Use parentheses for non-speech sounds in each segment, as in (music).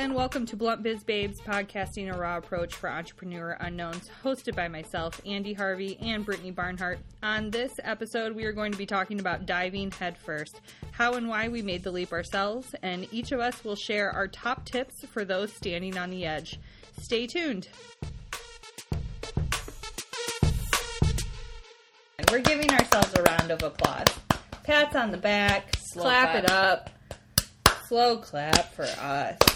and welcome to Blunt Biz Babes, podcasting a raw approach for entrepreneur unknowns, hosted by myself, Andy Harvey, and Brittany Barnhart. On this episode, we are going to be talking about diving headfirst, how and why we made the leap ourselves, and each of us will share our top tips for those standing on the edge. Stay tuned. We're giving ourselves a round of applause. Pats on the back, Slow clap, clap. it up. Slow clap for us.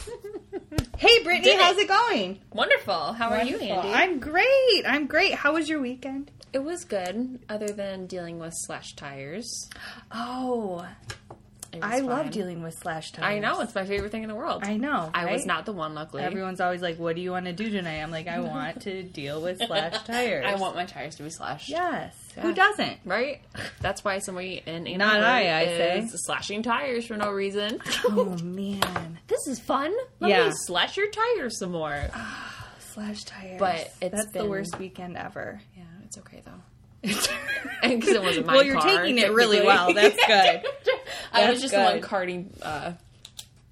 (laughs) hey, Brittany, Did how's it going? Wonderful. How are you, Andy? I'm great. I'm great. How was your weekend? it was good, other than dealing with slash tires. Oh, It I love dealing with slash tires. I know it's my favorite thing in the world. I know. I was not the one, luckily. Everyone's always like, "What do you want to do tonight?" I'm like, "I (laughs) want to deal with slash (laughs) tires." I want my tires to be slashed. Yes. Yeah. Who doesn't? Right? That's why somebody in Ann Not I, I is say. slashing tires for no reason. Oh man, this is fun. Let Yeah. me slash your tires some more. slash tires. But it's that's the been- worst weekend ever. Yeah, it's okay though. (laughs) (laughs) Because it wasn't my well, you're car, taking it really well. That's (laughs) good. I was just the one carting uh,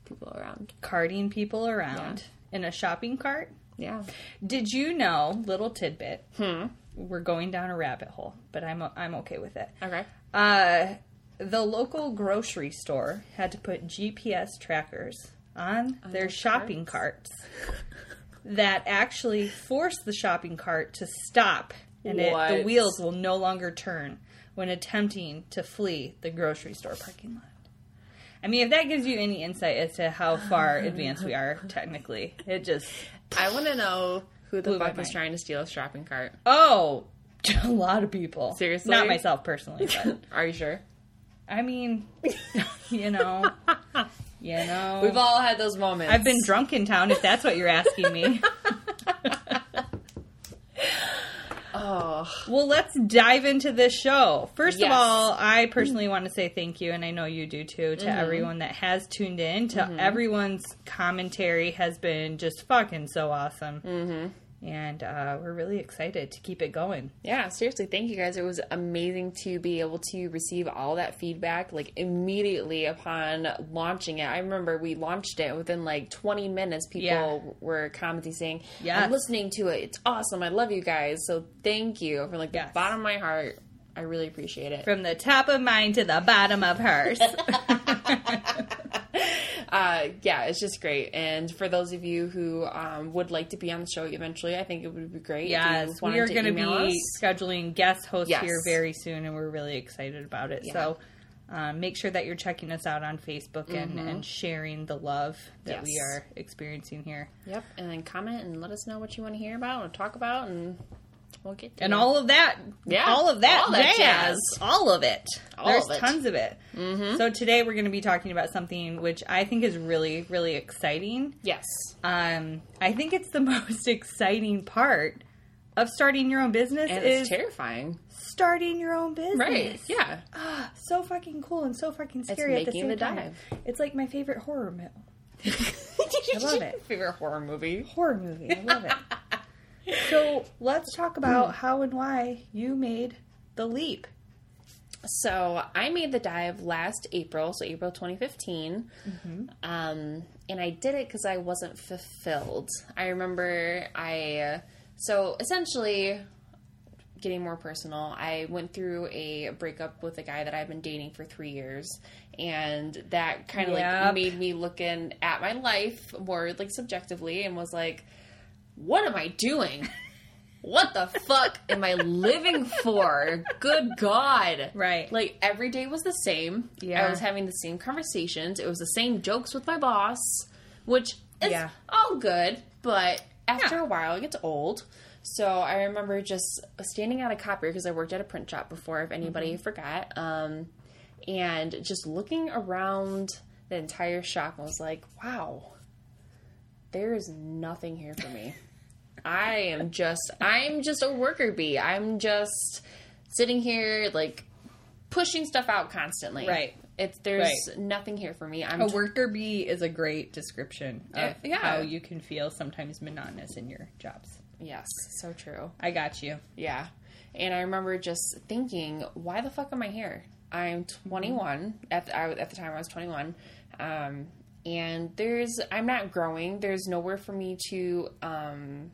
people around. Carting people around in a shopping cart. Yeah. Did you know? Little tidbit. Hmm. We're going down a rabbit hole, but I'm I'm okay with it. Okay. Uh, the local grocery store had to put GPS trackers on, their their shopping carts that actually force the shopping cart to stop, and it, the wheels will no longer turn when attempting to flee the grocery store parking lot. I mean, if that gives you any insight as to how far (laughs) advanced we are technically, it just I want to know who the fuck is mind. trying to steal a shopping cart. oh, (laughs) a lot of people. Seriously? not myself personally, but (laughs) Are you sure? I mean, you know, you know, We've all had those moments. I've been drunk in town. If that's what you're asking me. (laughs) Oh, well, let's dive into this show. First Yes. of all, I personally want to say thank you, and I know you do too, Mm-hmm. to everyone that has tuned in. To everyone's commentary has been just fucking so awesome, mm-hmm. And uh, we're really excited to keep it going. yeah. Seriously, thank you guys. It was amazing to be able to receive all that feedback like immediately upon launching it. I remember we launched it within like 20 minutes. People Yeah. were commenting saying, Yes. "I'm listening to it. It's awesome. I love you guys." So thank you from like Yes. the bottom of my heart. I really appreciate it. From the top of mine to the bottom of hers. (laughs) (laughs) uh, yeah, it's just great. And for those of you who um, would like to be on the show eventually, I think it would be great. if you Yes, we are going to be us. scheduling guest hosts Yes. here very soon, and we're really excited about it. Yeah. So um, make sure that you're checking us out on Facebook and, and sharing the love that we Mm-hmm. Are experiencing here. Yep, and then comment and let us know what you want to hear about or talk about, and we'll get to And all of that, Yeah, all of that, all that jazz, jazz. all of it. All There's of it. tons of it. Mm-hmm. So today we're going to be talking about something which I think is really, really exciting. Yes, Um, I think it's the (laughs) most exciting part of starting your own business and is it's terrifying, starting your own business. right? Yeah, so fucking cool and so fucking It's scary at the same the time. dive. It's like my favorite horror movie. (laughs) I love it. Favorite horror movie? Horror movie. I love it. (laughs) so let's talk about how and why you made the leap. So I made the dive last April, so April 2015, um, and I did it because I wasn't fulfilled. I remember I, so essentially, getting more personal, I went through a breakup with a guy that I've been dating for three years, and that kind of Yep. like made me looking at my life more like subjectively and was like, what am I doing? What the fuck am I living for? Good God. Right. Like every day was the same. Yeah. I was having the same conversations. It was the same jokes with my boss, which is Yeah. all good, but after Yeah. a while it gets old. So I remember just standing at a copier because I worked at a print shop before, if anybody Mm-hmm. forgot, um, and just looking around the entire shop, I was like, wow, there is nothing here for me. (laughs) I am just, I'm just a worker bee. I'm just sitting here, like, pushing stuff out constantly. Right. It's there's Right. nothing here for me. I'm A worker bee is a great description of Uh, yeah. how you can feel sometimes monotonous in your jobs. yes, so true. I got you. Yeah. And I remember just thinking, why the fuck am I here? I'm 21. At the, I, at the time, I was 21. Um, and there's I'm not growing. There's nowhere for me to um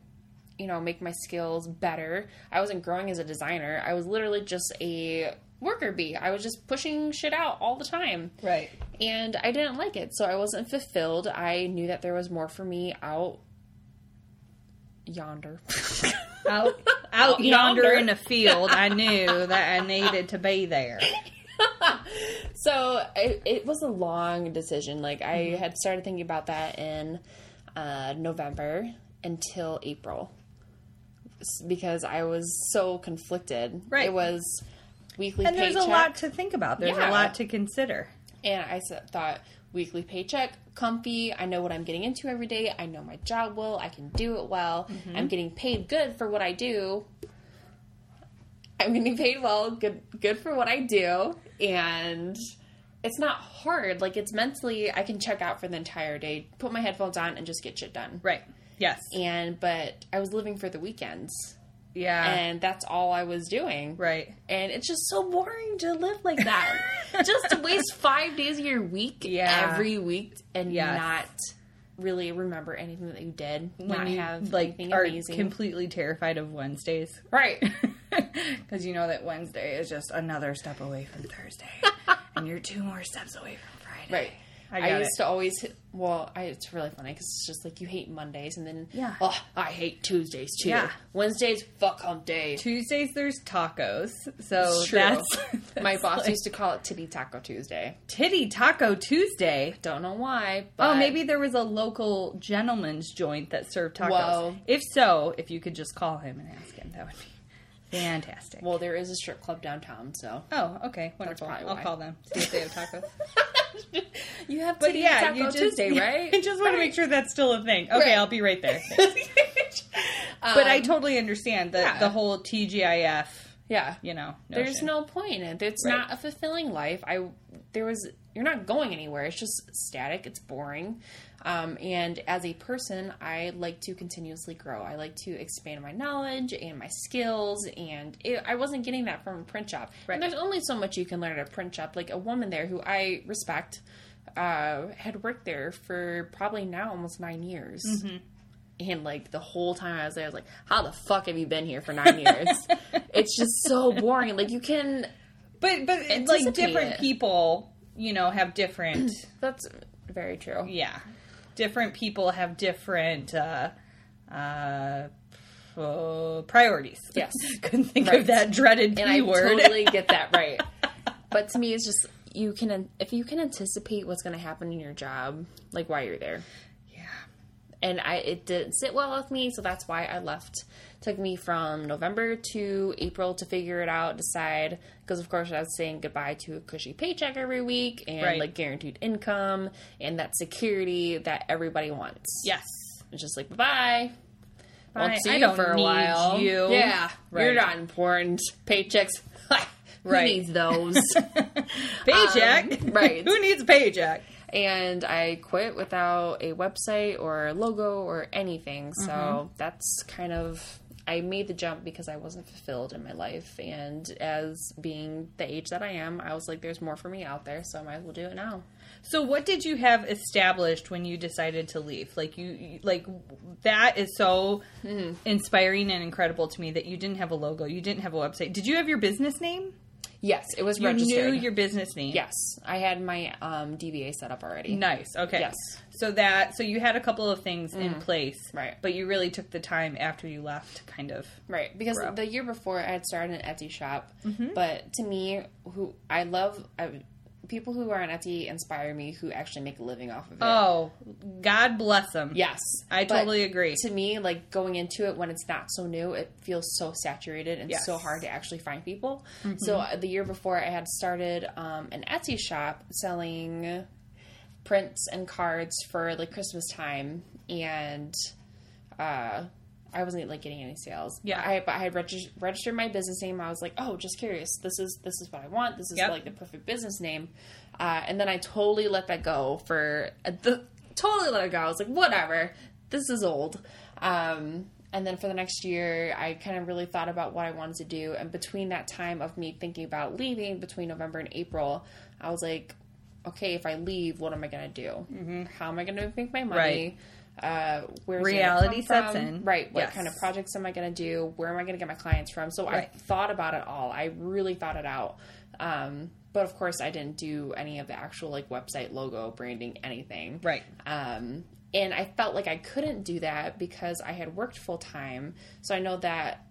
you know, make my skills better. I wasn't growing as a designer. I was literally just a worker bee. I was just pushing shit out all the time. Right. And I didn't like it. So I wasn't fulfilled. I knew that there was more for me out yonder. Out, out (laughs) yonder in a field, I knew that I needed to be there. (laughs) so it, it was a long decision. Like I had started thinking about that in uh, November until April because I was so conflicted. Right. It was weekly paycheck. And there's a lot to think about. There's Yeah. a lot to consider. and I thought weekly paycheck, comfy. I know what I'm getting into every day. I know my job well. I can do it well. Mm-hmm. I'm getting paid good for what I do. I'm getting paid well, good good for what I do, and it's not hard. Like it's mentally, I can check out for the entire day, put my headphones on, and just get shit done. Right. Yes. And but I was living for the weekends, Yeah. and that's all I was doing. right. And it's just so boring to live like that. (laughs) just to waste five days of your week Yeah. every week and Yes. not really remember anything that you did. When not you have like are amazing. completely terrified of Wednesdays. right. (laughs) Because you know that Wednesday is just another step away from Thursday, (laughs) and you're two more steps away from Friday. Right. I I, used it. to always, well, I, it's really funny because it's just like you hate Mondays and then, Yeah. oh, I hate Tuesdays too. Yeah. Wednesdays, fuck hump day. Tuesdays there's tacos, so true. (laughs) that's, My boss like used to call it Titty Taco Tuesday. titty taco Tuesday. Don't know why, oh, but Oh, maybe there was a local gentleman's joint that served tacos. Whoa. If so, if you could just call him and ask him, that would be fantastic. Well, there is a strip club downtown, so oh, okay, wonderful. I'll why. call them see if they have tacos. (laughs) you have But Titty yeah, Taco you just Tuesday, right? I just want to make sure that's still a thing. Okay, Right. I'll be right there. (laughs) but I Um, totally understand the yeah. the whole TGIF. yeah. You know, There's no point in it. It's Right. not a fulfilling life. I there was you're not going anywhere. It's just static. It's boring. Um, and as a person, I like to continuously grow. I like to expand my knowledge and my skills. And it, I wasn't getting that from a print shop. Right. And there's only so much you can learn at a print shop. Like a woman there who I respect uh, had worked there for probably now almost nine years. Mm-hmm. And like the whole time I was there, I was like, "How the fuck have you been here for nine years?" (laughs) it's just so boring. Like you can But but like different it. people, you know, have different. (clears throat) That's very true. yeah, different people have different uh, uh, uh, priorities. (laughs) Yes. couldn't think Right. of that dreaded And I word. totally get that (laughs) right. But to me, it's just you can if you can anticipate what's going to happen in your job, like while you're there. yeah. And I it didn't sit well with me, so that's why I left. Took me from November to April to figure it out, decide because of course I was saying goodbye to a cushy paycheck every week and Right. like guaranteed income and that security that everybody wants. Yes. It's just like bye bye. Bye. Won't see I you don't for a need while. you. Yeah, Right. you're not important. Paychecks. (laughs) Who Right. needs those? (laughs) Paycheck. Um, right. (laughs) Who needs a paycheck? and I quit without a website or a logo or anything. So Mm-hmm. that's kind of I made the jump because I wasn't fulfilled in my life, and as being the age that I am, I was like, "There's more for me out there, so I might as well do it now." So what did you have established when you decided to leave? Like you like that is so Hmm. inspiring and incredible to me that you didn't have a logo, you didn't have a website. Did you have your business name? Yes, it was You registered. knew your business name. yes, I had my um, DBA set up already. Nice. Okay. Yes. So that so you had a couple of things in place. Right. But you really took the time after you left to kind of Right, because Grow. the year before I had started an Etsy shop, Mm-hmm. but to me, who I love, I, people who are on Etsy inspire me who actually make a living off of it. Oh, God bless them. Yes, I But totally agree. To me, like going into it when it's not so new, it feels so saturated and Yes. so hard to actually find people. So uh, the year before, I had started um, an Etsy shop selling prints and cards for like Christmas time, and uh, I wasn't like getting any sales. Yeah. I but I had regis- registered my business name. I was like, oh, just curious. This is this is what I want. This is Yep. like the perfect business name. Uh, and then I totally let that go for uh, the totally let it go. I was like, whatever. This is old. Um, and then for the next year, I kind of really thought about what I wanted to do. And between that time of me thinking about leaving, between November and April, I was like, okay, if I leave, what am I going to do? Mm-hmm. How am I going to make my money? Uh, where's Reality sets from? in. Right. What Yes. kind of projects am I going to do? Where am I going to get my clients from? So Right. I thought about it all. I really thought it out. Um, but of course, I didn't do any of the actual like website logo branding, anything. Right. Um, and I felt like I couldn't do that because I had worked full time. So I know that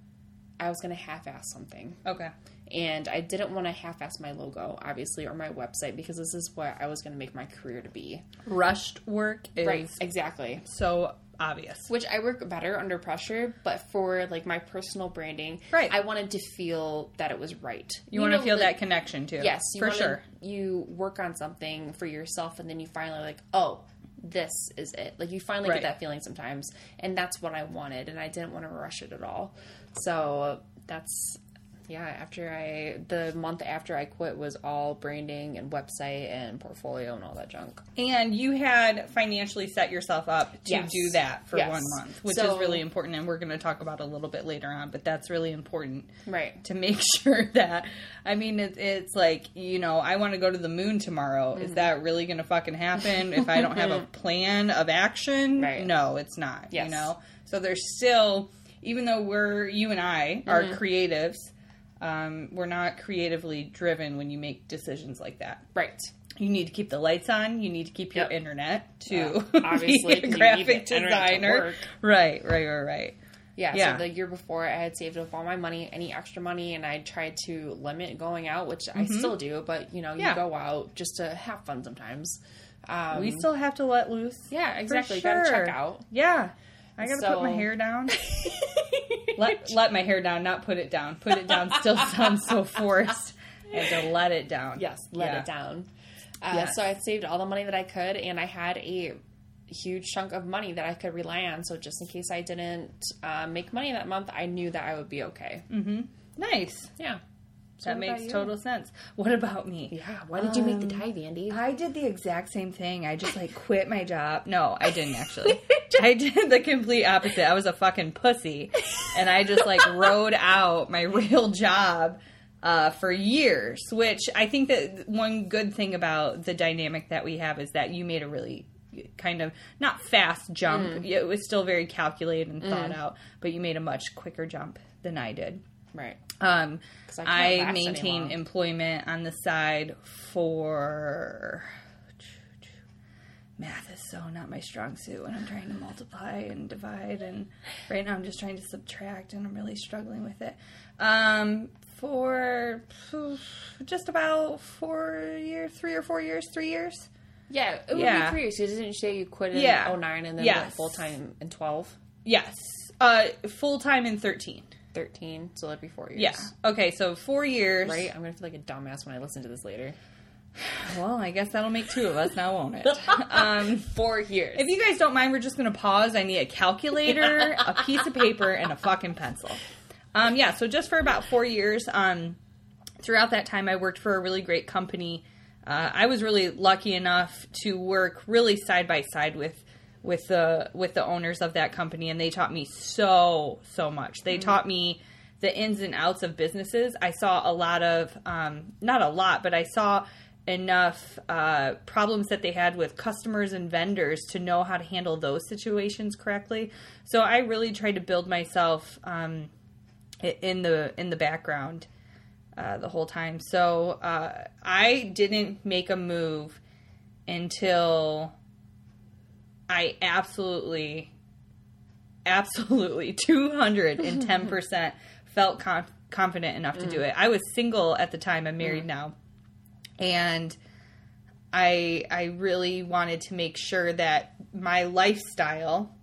I was going to half ass something. Okay. And I didn't want to half ass my logo, obviously, or my website because this is what I was going to make my career to be. Rushed work is Right, exactly. so obvious. Which I work better under pressure, but for like my personal branding, Right. I wanted to feel that it was right. You, want to feel like, that connection too. Yes, you for wanna- sure. You work on something for yourself, and then you finally like, oh, this is it. Like you finally Right. get that feeling sometimes, and that's what I wanted, and I didn't want to rush it at all. So that's yeah. After I the month after I quit was all branding and website and portfolio and all that junk. And you had financially set yourself up to Yes. do that for Yes. one month, which So- is really important. And we're going to talk about a little bit later on, but that's really important Right. to make (laughs) sure that. I mean, it, it's like, you know, I want to go to the moon tomorrow. Mm-hmm. Is that really going to fucking happen if I don't have a (laughs) plan of action? Right. No, it's not. Yes. You know? So there's still, even though we're, you and I are Mm-hmm. creatives, um, we're not creatively driven when you make decisions like that Right. you need to keep the lights on. You need to keep your Yep. internet to Yeah, (laughs) obviously, be a (laughs) 'cause you need graphic to designer. Right, right, right, right. Yeah, Yeah. So the year before, I had saved up all my money, any extra money, and I tried to limit going out, which I still do. But you know, you Mm-hmm. Yeah. go out just to have fun sometimes. Um, We still have to let loose. yeah, exactly. You sure. gotta check out. Yeah, I gotta put my hair down. (laughs) let let my hair down, not put it down. Put it down still (laughs) sounds so forced. I had to let it down. yes, let Yeah. it down. Uh, Yes. So I saved all the money that I could, and I had a huge chunk of money that I could rely on. So just in case I didn't uh, make money that month, I knew that I would be okay. Nice. Yeah, So That makes total sense. What about me? Yeah. Why did you make the um, dive, Andy? I did the exact same thing. I just like quit my job. No, I didn't (laughs) actually. I did the complete opposite. I was a fucking pussy, and I just like (laughs) rode out my real job uh, for years. Which I think that one good thing about the dynamic that we have is that you made a really kind of not fast jump. Mm. It was still very calculated and thought mm. out, but you made a much quicker jump than I did. Right. Um, I I, maintain any long. employment on the side for math is so not my strong suit when I'm trying to multiply and divide and right now I'm just trying to subtract and I'm really struggling with it. Um, for just about four years, three or four years, three years. Yeah, it would Yeah. be three years. You didn't say you quit in Yeah. 09 and then Yes. went full time in 12, Yes, uh, full time in thirteen. 13. So that'd be four years. Yeah. Okay, so four years. Right? I'm going to feel like a dumbass when I listen to this later. (sighs) Well, I guess that'll make two of us now, won't it? (laughs) Um, Four years. If you guys don't mind, we're just going to pause. I need a calculator, a piece of paper, and a fucking pencil. Um, yeah, so just for about four years. Um, throughout that time, I worked for a really great company. Uh, I was really lucky enough to work really side by side with with the with the owners of that company, and they taught me so so much. They taught me the ins and outs of businesses. I saw a lot of um, not a lot, but I saw enough uh, problems that they had with customers and vendors to know how to handle those situations correctly. So I really tried to build myself um, in the in the background uh, the whole time. So uh, I didn't make a move until I absolutely, absolutely two hundred and ten percent felt conf- confident enough to do it. I was single at the time. I'm married now, and I I really wanted to make sure that my lifestyle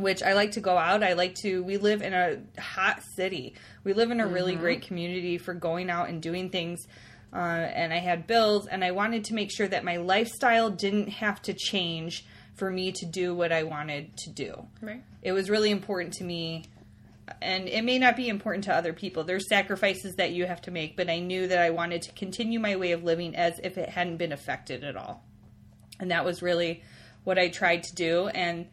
which I like to go out. I like to. We live in a hot city. We live in a really great community for going out and doing things. Uh, and I had bills, and I wanted to make sure that my lifestyle didn't have to change for me to do what I wanted to do. Right. It was really important to me, and it may not be important to other people. There's sacrifices that you have to make, but I knew that I wanted to continue my way of living as if it hadn't been affected at all. And that was really what I tried to do. And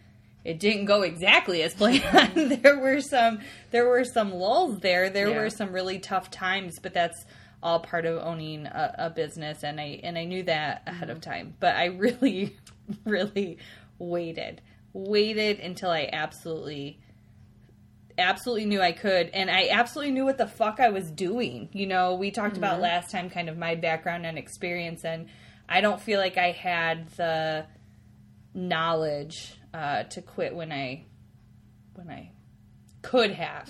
it didn't go exactly as (laughs) planned. Mm-hmm. there were some there were some lulls there. There Yeah. were some really tough times, but that's all part of owning a, a business, and I and I knew that ahead of mm-hmm. time. But I really, (laughs) (laughs) really waited, waited until I absolutely absolutely knew I could, and I absolutely knew what the fuck I was doing. You know, we talked about last time kind of my background and experience, and I don't feel like I had the knowledge uh, to quit when I when I could have.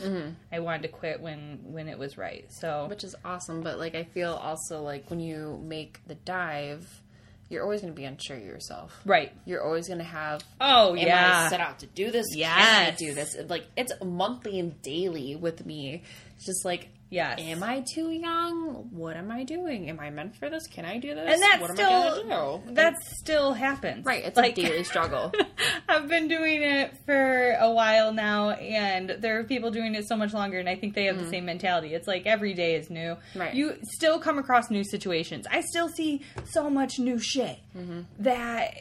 I wanted to quit when when it was right. So which is awesome. But like, I feel also like when you make the dive, you're always going to be unsure of yourself. right. You're always going to have. Oh Am yeah. I set out to do this? Yes. do this? Like it's monthly and daily with me. It's just like, Yes. am I too young? What am I doing? Am I meant for this? Can I do this? and that what still am I gonna do? that still happens. right. It's Like- a daily struggle. (laughs) I've been doing it for a while now, and there are people doing it so much longer, and I think they have the mm-hmm. same mentality. It's like every day is new. Right. You still come across new situations. I still see so much new shit mm-hmm. that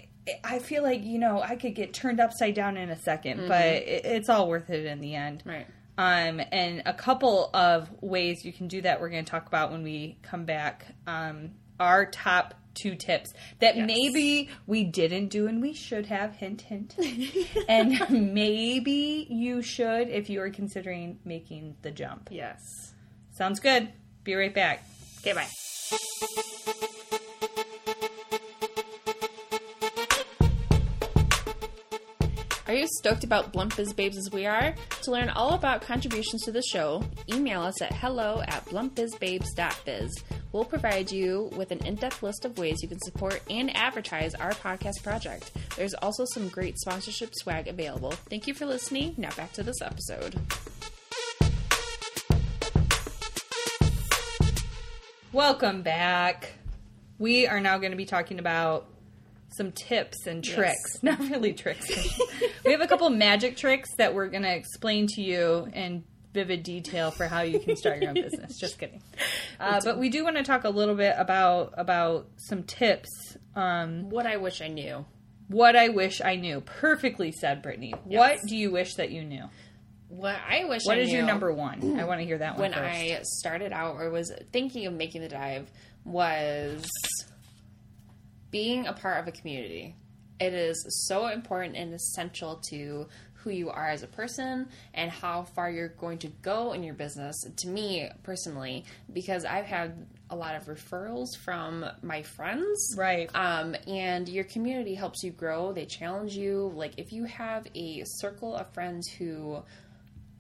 I feel like, you know, I could get turned upside down in a 2nd mm-hmm. but it, it's all worth it in the end. right. Um, and a couple of ways you can do that we're going to talk about when we come back. Um, our top two tips that Yes. maybe we didn't do and we should have. Hint, hint. (laughs) and maybe you should if you are considering making the jump. Yes. Sounds good. Be right back. Okay. Bye. Are you stoked about Blunt Biz Babes as we are? To learn all about contributions to the show, email us at hello at bluntbizbabes.biz. We'll provide you with an in depth list of ways you can support and advertise our podcast project. There's also some great sponsorship swag available. Thank you for listening. Now back to this episode. Welcome back. We are now going to be talking about some tips and tricks. (laughs) Not really tricks. (laughs) we have a couple magic tricks that we're going to explain to you in vivid detail for how you can start your own business. (laughs) Just kidding. Uh, but we do want to talk a little bit about about some tips. Um, What I wish I knew. what I wish I knew. Perfectly said, Brittany. What do you wish that you knew? What I wish What I is your number one? I want to hear that one when first. I started out or was thinking of making the dive was being a part of a community. It is so important and essential to who you are as a person and how far you're going to go in your business. To me personally, because I've had a lot of referrals from my friends. Right. Um, and your community helps you grow. They challenge you. Like if you have a circle of friends who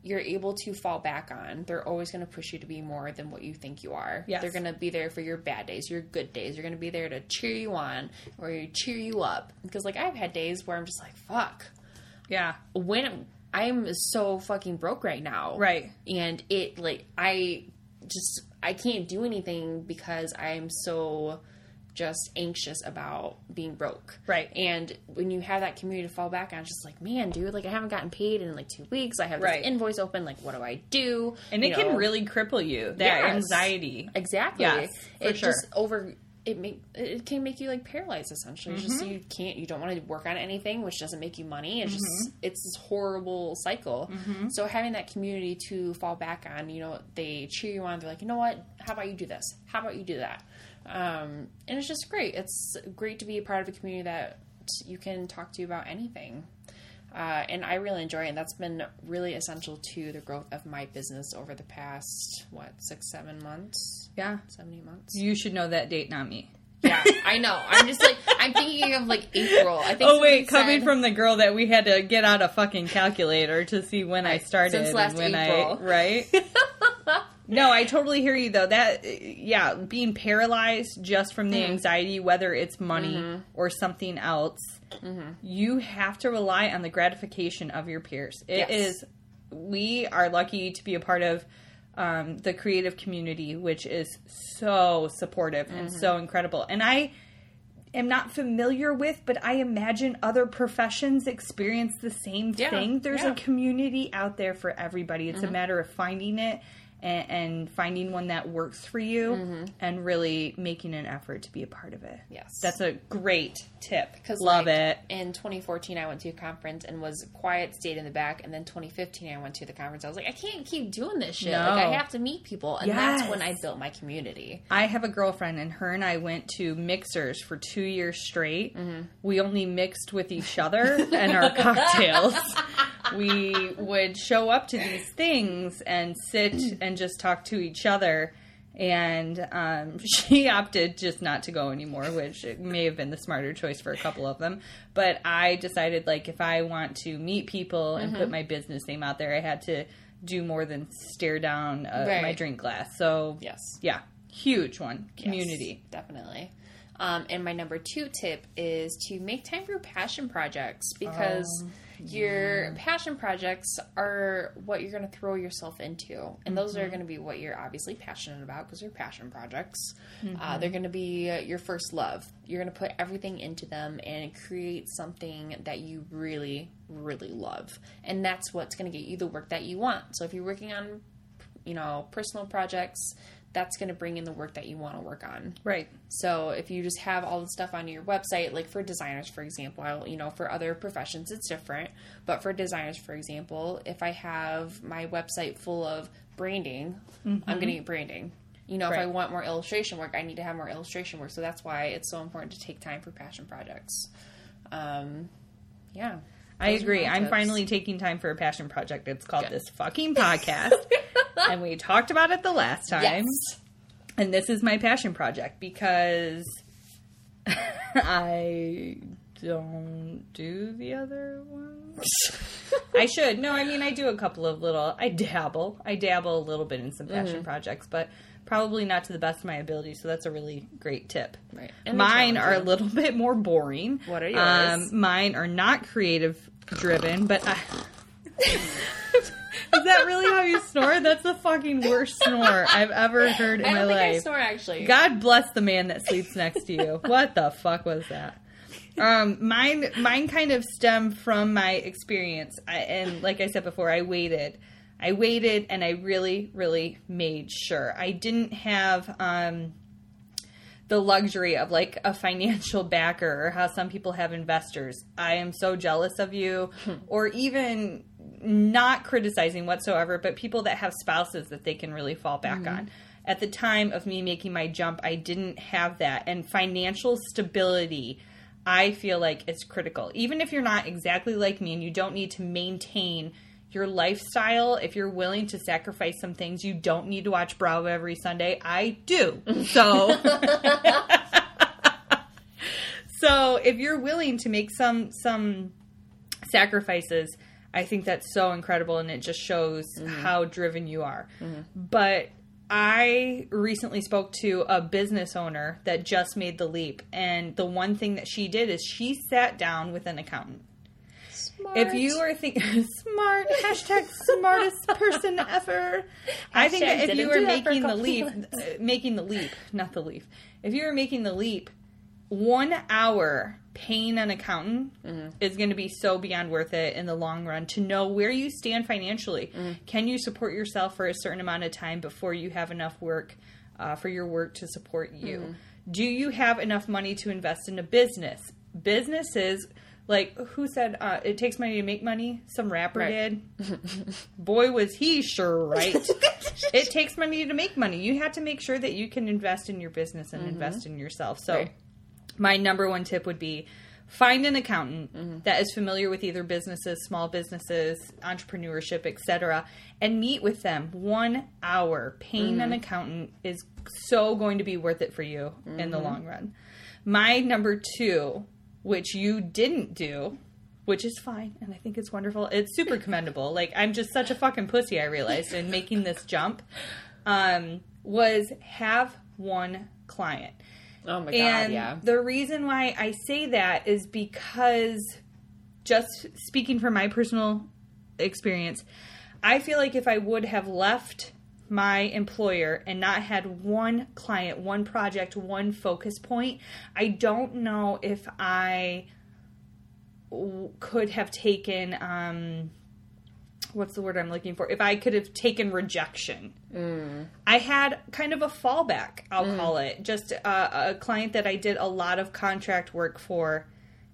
you're able to fall back on. They're always going to push you to be more than what you think you are. Yes. They're going to be there for your bad days, your good days. They're going to be there to cheer you on or cheer you up. Because like I've had days where I'm just like, fuck. yeah. When I'm so fucking broke right now. Right. And it like I just I can't do anything because I'm so just anxious about being broke. Right. And when you have that community to fall back on, it's just like, man, dude, like I haven't gotten paid in like two weeks. I have Right. this invoice open. Like, what do I do? And You it can really cripple you. That Yes. anxiety. exactly. Yes, for it sure. just over. It make it can make you like paralyzed essentially. It's Mm-hmm. Just you can't you don't want to work on anything, which doesn't make you money. It's Mm-hmm. just it's this horrible cycle. So having that community to fall back on, you know, they cheer you on. They're like, you know what? How about you do this? How about you do that? Um, and it's just great. It's great to be a part of a community that you can talk to about anything. Uh, and I really enjoy it. And that's been really essential to the growth of my business over the past, what, six, seven months? Yeah. Seven, eight months? You should know that date, not me. Yeah, I know. I'm just like, I'm thinking of like April. I think Oh wait, coming said- from the girl that we had to get out a fucking calculator to see when I started Since last and when April. I right. (laughs) no, I totally hear you though. That yeah, being paralyzed just from Mm-hmm. the anxiety, whether it's money or something else, Mm-hmm. you have to rely on the gratification of your peers. It is. Yes. We are lucky to be a part of. Um, the creative community, which is so supportive and Mm-hmm. so incredible. And I am not familiar with, but I imagine other professions experience the same Yeah, thing. There's yeah. a community out there for everybody. It's a matter of finding it and, and finding one that works for you Mm-hmm. and really making an effort to be a part of it. Yes. That's a great tip. Because Love it. In 2014, I went to a conference and was quiet, stayed in the back. And then 2015, I went to the conference. I was like, I can't keep doing this shit. No. Like, I have to meet people, and that's when I built my community. I have a girlfriend, and her and I went to mixers for two years straight. Mm-hmm. We only mixed with each other and our (laughs) cocktails. (laughs) we would show up to these things and sit and just talk to each other. And um, (laughs) she opted just not to go anymore, which may have been the smarter choice for a couple of them. But I decided, like, if I want to meet people and Mm-hmm. put my business name out there, I had to do more than stare down uh, Right. my drink glass. So Yes. yeah, huge one. Community. Yes, definitely. Um, and my number two tip is to make time for passion projects because your passion projects are what you're going to throw yourself into. And those are going to be what you're obviously passionate about because they're passion projects. Uh, they're going to be uh, your first love. You're going to put everything into them and create something that you really, really love. And that's what's going to get you the work that you want. So if you're working on, you know, personal projects, that's going to bring in the work that you want to work on. Right. So if you just have all the stuff on your website, like for designers, for example, I'll, you know, for other professions it's different, but for designers, for example, if I have my website full of branding, I'm going to get branding. You know, if I want more illustration work, I need to have more illustration work. So that's why it's so important to take time for passion projects. Um, yeah. I agree. I'm tips. finally taking time for a passion project. It's called Good. this fucking podcast. (laughs) and we talked about it the last time. Yes. And this is my passion project because (laughs) I don't do the other ones. (laughs) I should. No, I mean I do a couple of little I dabble. I dabble a little bit in some Mm-hmm. passion projects, but probably not to the best of my ability, so that's a really great tip. Right. And Mine are a little (laughs) bit more boring. What are yours? Um, mine are not creative driven, but I, is that really how you snore? That's the fucking worst snore I've ever heard in I my think I life. snore actually. God bless the man that sleeps next to you. What the fuck was that? Um, mine, mine kind of stemmed from my experience, I, and like I said before, I waited. I waited, and I really, really made sure I didn't have um, the luxury of like a financial (laughs) backer or how some people have investors. I am so jealous of you, hmm. or even not criticizing whatsoever, but people that have spouses that they can really fall back mm-hmm. on. At the time of me making my jump, I didn't have that. And financial stability, I feel like is critical. Even if you're not exactly like me and you don't need to maintain your lifestyle, if you're willing to sacrifice some things, you don't need to watch Bravo every Sunday. I do. So (laughs) So if you're willing to make some some sacrifices, I think that's so incredible and it just shows mm-hmm. how driven you are. Mm-hmm. But I recently spoke to a business owner that just made the leap and the one thing that she did is she sat down with an accountant. Smart. If you are thinking (laughs) smart hashtag smartest person ever, I think that if you didn't are do that for a making the leap, uh, making the leap, not the leap. If you are making the leap, one hour paying an accountant Mm-hmm. is going to be so beyond worth it in the long run to know where you stand financially. Mm. Can you support yourself for a certain amount of time before you have enough work uh, for your work to support you? Mm-hmm. Do you have enough money to invest in a business? Businesses. Like who said uh, it takes money to make money? Some rapper Right. did. (laughs) Boy, was he sure right. (laughs) it takes money to make money. You have to make sure that you can invest in your business and invest in yourself. So, Right. my number one tip would be find an accountant Mm-hmm. that is familiar with either businesses, small businesses, entrepreneurship, etc., and meet with them. One hour paying Mm-hmm. an accountant is so going to be worth it for you in Mm-hmm. the long run. My number two, which you didn't do, which is fine, and I think it's wonderful. It's super commendable. Like I'm just such a fucking pussy. I realized in making this jump, um, was have one client. Oh my god, And yeah. the reason why I say that is because, just speaking from my personal experience, I feel like if I would have left my employer and not had one client, one project, one focus point, I don't know if I w- could have taken um, what's the word I'm looking for? If I could have taken rejection, I had kind of a fallback. I'll call it just a, a client that I did a lot of contract work for,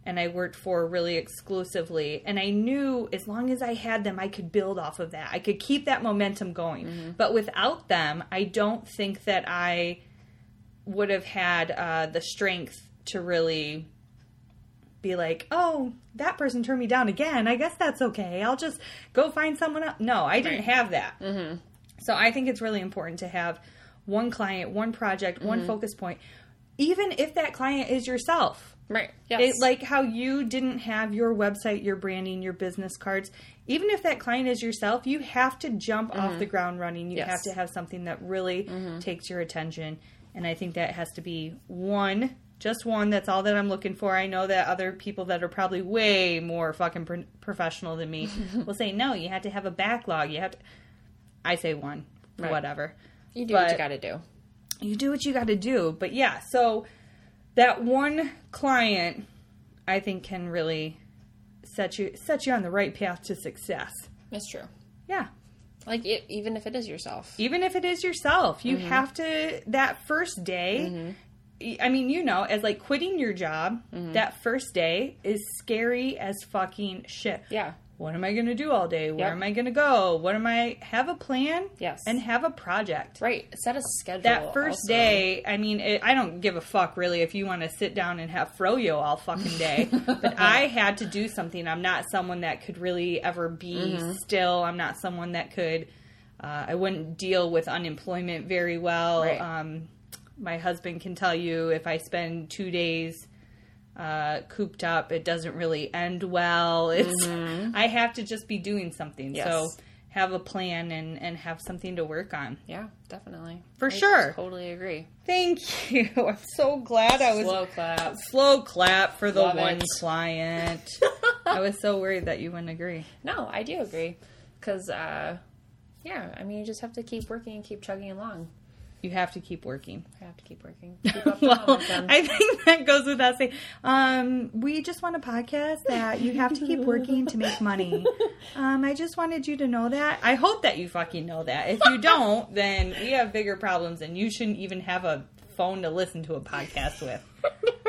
and I worked for really exclusively. And I knew as long as I had them, I could build off of that. I could keep that momentum going. But without them, I don't think that I would have had uh, the strength to really be like, oh, that person turned me down again. I guess that's okay. I'll just go find someone else. No, I didn't have that. Mm-hmm. So I think it's really important to have one client, one project, one focus point, even if that client is yourself. Right. Yes. It, like how you didn't have your website, your branding, your business cards. Even if that client is yourself, you have to jump off mm-hmm. the ground running. You Yes. have to have something that really mm-hmm. takes your attention. And I think that has to be one, just one. That's all that I'm looking for. I know that other people that are probably way more fucking pro- professional than me (laughs) will say, no, you have to have a backlog. You have to. I say one, Right. whatever you do what you got to do. You do what you got to do. But yeah, so that one client, I think, can really set you set you on the right path to success. That's true. Yeah, Like it, even if it is yourself. even if it is yourself, you Mm-hmm. have to that first day. I mean, you know, as like quitting your job, Mm-hmm. that first day is scary as fucking shit. Yeah. What am I going to do all day? Where Yep. am I going to go? What am I have a plan? Yes. And have a project. Right. Set a schedule. that first also. day, I mean, it, I don't give a fuck really if you want to sit down and have froyo all fucking day. (laughs) but I had to do something. I'm not someone that could really ever be Mm-hmm. still. I'm not someone that could. Uh, I wouldn't deal with unemployment very well. Right. Um, my husband can tell you if I spend two days uh, cooped up, it doesn't really end well. It's I have to just be doing something. Mm-hmm. Yes. So have a plan and and have something to work on. Yeah, definitely. For I sure. Totally agree. Thank you. (laughs) I'm so glad I was Slow clap. slow clap for the Love one it. client. (laughs) I was so worried that you wouldn't agree. No, I do agree. Because, uh, yeah, I mean, you just have to keep working and keep chugging along. You have to keep working. I have to keep working. (laughs) Keep Well. I think that goes without saying. Um, we just want a podcast that you have to keep working to make money. (laughs) Um, I just wanted you to know that. I hope that you fucking know that. If you don't, then we have bigger problems, and you shouldn't even have a phone to listen to a podcast with.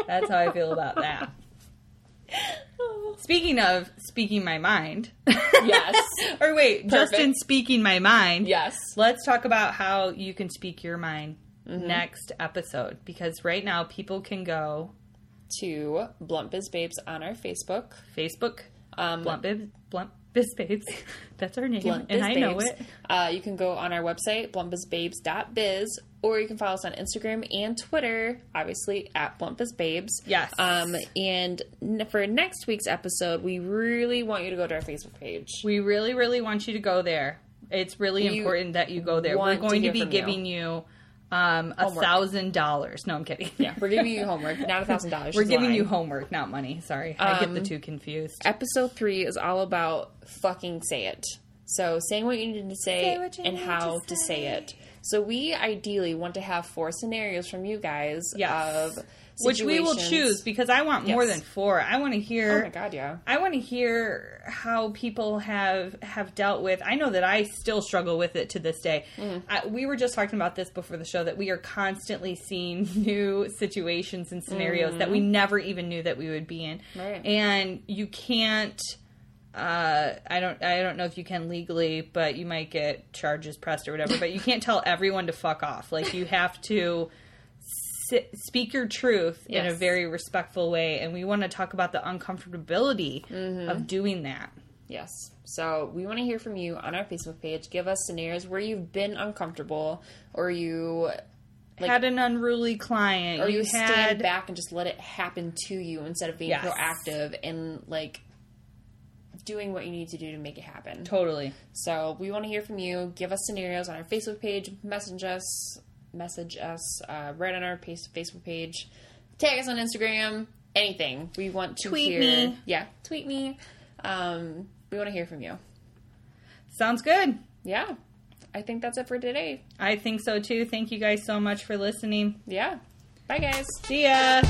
That's how I feel about that. (laughs) Speaking of speaking my mind. Yes. (laughs) or wait, just in speaking my mind. yes. Let's talk about how you can speak your mind Mm-hmm. next episode because right now people can go To Blunt Biz Babes on our Facebook. Facebook Um, Blunt Bibs Blunt Biz Babes. (laughs) That's our name, Blunt and Biz I know it. Uh, you can go on our website, bluntbizbabes.biz, or you can follow us on Instagram and Twitter, obviously at bluntbizbabes. Yes. Um, and n- for next week's episode, we really want you to go to our Facebook page. We really, really want you to go there. It's really We important that you go there. We're want to going to, be you. giving you um, a thousand dollars. No, I'm kidding. Yeah, we're giving you (laughs) homework, not a thousand dollars. We're giving you homework, not money. Sorry, I get the Um, two confused. Episode three is all about fucking say it. So saying what you need to say, Say and how to to say. say. it. So we ideally want to have four scenarios from you guys Yes. of Which we will choose because I want more Yes. than four. I want to hear. Oh my god, yeah. I want to hear how people have have dealt with. I know that I still struggle with it to this day. Mm-hmm. I, we were just talking about this before the show that we are constantly seeing (laughs) new situations and scenarios that we never even knew that we would be in, Mm-hmm. Right. and you can't. Uh, I don't. I don't know if you can legally, but you might get charges pressed or whatever. but you can't tell everyone to fuck off. Like you have to si- speak your truth in a very respectful way and we want to talk about the uncomfortability Mm-hmm. of doing that Yes. So we want to hear from you on our Facebook page. Give us scenarios where you've been uncomfortable or you Like- had an unruly client or you, you stand back and just let it happen to you instead of being Yes. proactive and like doing what you need to do to make it happen. totally So we want to hear from you. Give us scenarios on our Facebook page. Message us. Message us uh, right on our Facebook page. Tag us on Instagram. Anything we want to Tweet hear. me. Yeah, tweet me. Um, we want to hear from you. sounds good Yeah, I think that's it for today. i think so too thank you guys so much for listening Yeah. Bye, guys. see ya